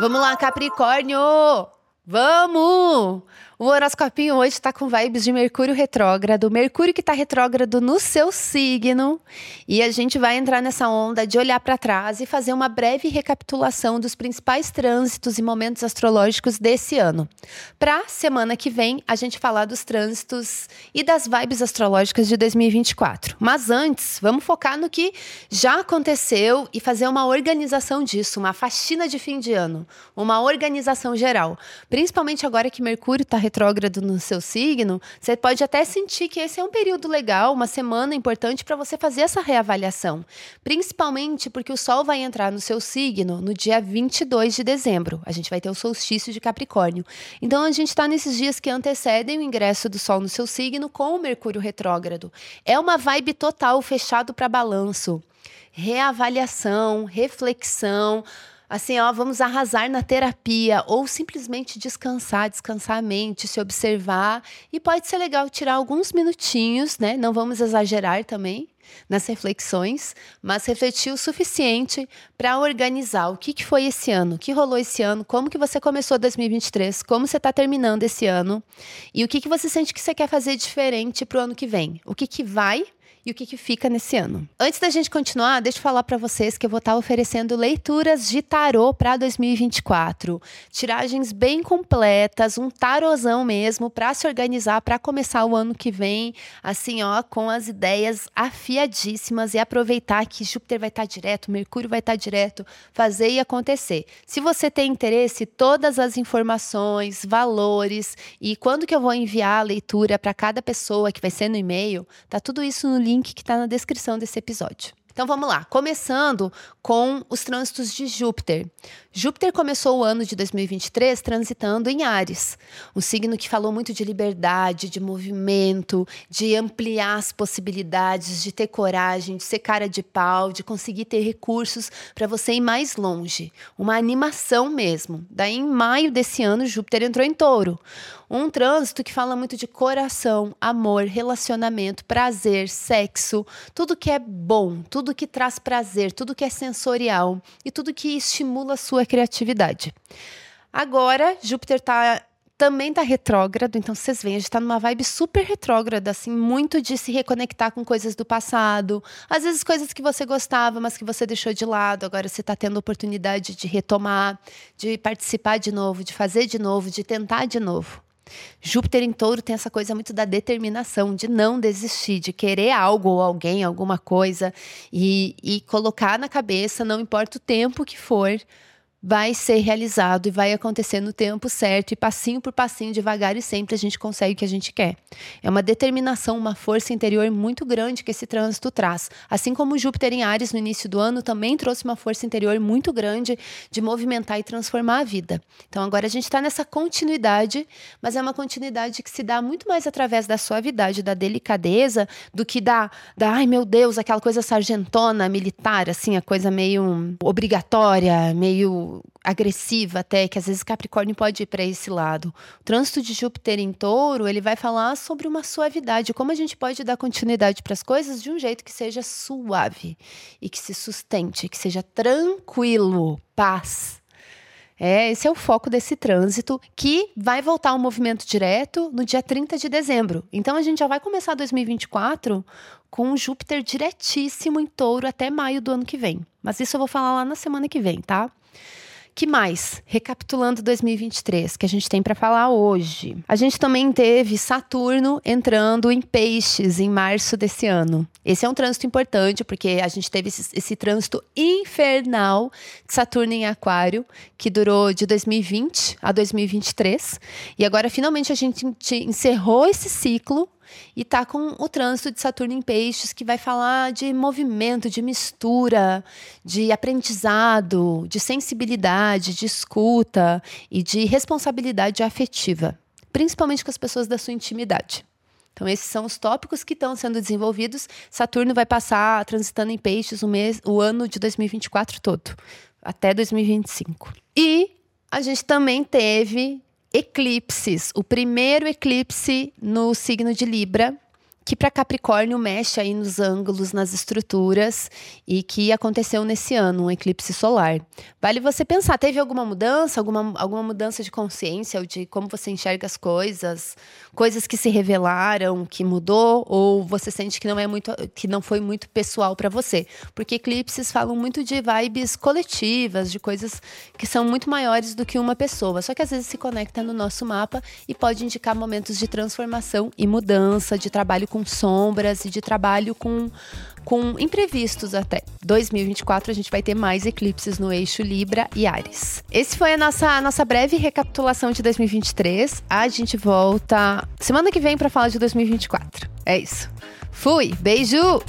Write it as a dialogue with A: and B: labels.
A: Vamos lá, Capricórnio! Vamos! O horoscopinho hoje está com vibes de Mercúrio retrógrado, Mercúrio que está retrógrado no seu signo, e a gente vai entrar nessa onda de olhar para trás e fazer uma breve recapitulação dos principais trânsitos e momentos astrológicos desse ano. Para semana que vem, a gente falar dos trânsitos e das vibes astrológicas de 2024. Mas antes, vamos focar no que já aconteceu e fazer uma organização disso, uma faxina de fim de ano, uma organização geral. Principalmente agora que Mercúrio está retrógrado no seu signo, você pode até sentir que esse é um período legal, uma semana importante para você fazer essa reavaliação. Principalmente porque o Sol vai entrar no seu signo no dia 22 de dezembro. A gente vai ter o solstício de Capricórnio. Então a gente está nesses dias que antecedem o ingresso do Sol no seu signo com o Mercúrio retrógrado. É uma vibe total fechado para balanço. Reavaliação, reflexão assim, ó, vamos arrasar na terapia ou simplesmente descansar, descansar a mente, se observar. E pode ser legal tirar alguns minutinhos, né? Não vamos exagerar também nas reflexões, mas refletir o suficiente para organizar o que, que foi esse ano, o que rolou esse ano, como que você começou 2023, como você está terminando esse ano e o que, que você sente que você quer fazer diferente para o ano que vem, o que, que vai e o que, que fica nesse ano. Antes da gente continuar, deixa eu falar para vocês que eu vou estar tá oferecendo leituras de tarô para 2024. Tiragens bem completas, um tarozão mesmo para se organizar para começar o ano que vem, assim, ó, com as ideias afiadíssimas e aproveitar que Júpiter vai estar tá direto, Mercúrio vai estar tá direto, fazer e acontecer. Se você tem interesse, todas as informações, valores e quando que eu vou enviar a leitura para cada pessoa que vai ser no e-mail, tá tudo isso no link link que está na descrição desse episódio. Então vamos lá, começando com os trânsitos de Júpiter. Júpiter começou o ano de 2023 transitando em Ares, um signo que falou muito de liberdade, de movimento, de ampliar as possibilidades, de ter coragem, de ser cara de pau, de conseguir ter recursos para você ir mais longe. Uma animação mesmo. Daí, em maio desse ano, Júpiter entrou em touro. Um trânsito que fala muito de coração, amor, relacionamento, prazer, sexo, tudo que é bom, tudo que traz prazer, tudo que é sensorial e tudo que estimula a sua criatividade. Agora, Júpiter está também está retrógrado, então vocês veem, a gente está numa vibe super retrógrada, assim, muito de se reconectar com coisas do passado, às vezes coisas que você gostava, mas que você deixou de lado, agora você está tendo oportunidade de retomar, de participar de novo, de fazer de novo, de tentar de novo. Júpiter em touro tem essa coisa muito da determinação, de não desistir, de querer algo ou alguém, alguma coisa, e, e colocar na cabeça, não importa o tempo que for, vai ser realizado e vai acontecer no tempo certo e passinho por passinho, devagar e sempre a gente consegue o que a gente quer. É uma determinação, uma força interior muito grande que esse trânsito traz. Assim como Júpiter em Ares no início do ano também trouxe uma força interior muito grande de movimentar e transformar a vida. Então agora a gente está nessa continuidade, mas é uma continuidade que se dá muito mais através da suavidade, da delicadeza, do que da, da ai meu Deus, aquela coisa sargentona, militar, assim, a coisa meio obrigatória, meio agressiva até, que às vezes Capricórnio pode ir para esse lado. O trânsito de Júpiter em Touro, ele vai falar sobre uma suavidade, como a gente pode dar continuidade para as coisas de um jeito que seja suave e que se sustente, que seja tranquilo, paz. É, esse é o foco desse trânsito que vai voltar ao movimento direto no dia 30 de dezembro. Então a gente já vai começar 2024 com Júpiter diretíssimo em touro até maio do ano que vem. Mas isso eu vou falar lá na semana que vem, tá? Que mais? Recapitulando 2023, que a gente tem para falar hoje. A gente também teve Saturno entrando em Peixes em março desse ano. Esse é um trânsito importante porque a gente teve esse, esse trânsito infernal de Saturno em Aquário, que durou de 2020 a 2023. E agora finalmente a gente encerrou esse ciclo e tá com o trânsito de Saturno em Peixes, que vai falar de movimento, de mistura, de aprendizado, de sensibilidade, de escuta e de responsabilidade afetiva, principalmente com as pessoas da sua intimidade. Então, esses são os tópicos que estão sendo desenvolvidos. Saturno vai passar transitando em peixes o, mês, o ano de 2024 todo, até 2025. E a gente também teve eclipses. O primeiro eclipse no signo de Libra, que para Capricórnio mexe aí nos ângulos, nas estruturas e que aconteceu nesse ano, um eclipse solar. Vale você pensar, teve alguma mudança, alguma, alguma mudança de consciência ou de como você enxerga as coisas, coisas que se revelaram, que mudou ou você sente que não é muito que não foi muito pessoal para você? Porque eclipses falam muito de vibes coletivas, de coisas que são muito maiores do que uma pessoa, só que às vezes se conecta no nosso mapa e pode indicar momentos de transformação e mudança, de trabalho com sombras e de trabalho com, com imprevistos até. 2024 a gente vai ter mais eclipses no eixo Libra e Ares. Esse foi a nossa, a nossa breve recapitulação de 2023. A gente volta semana que vem para falar de 2024. É isso. Fui, beijo!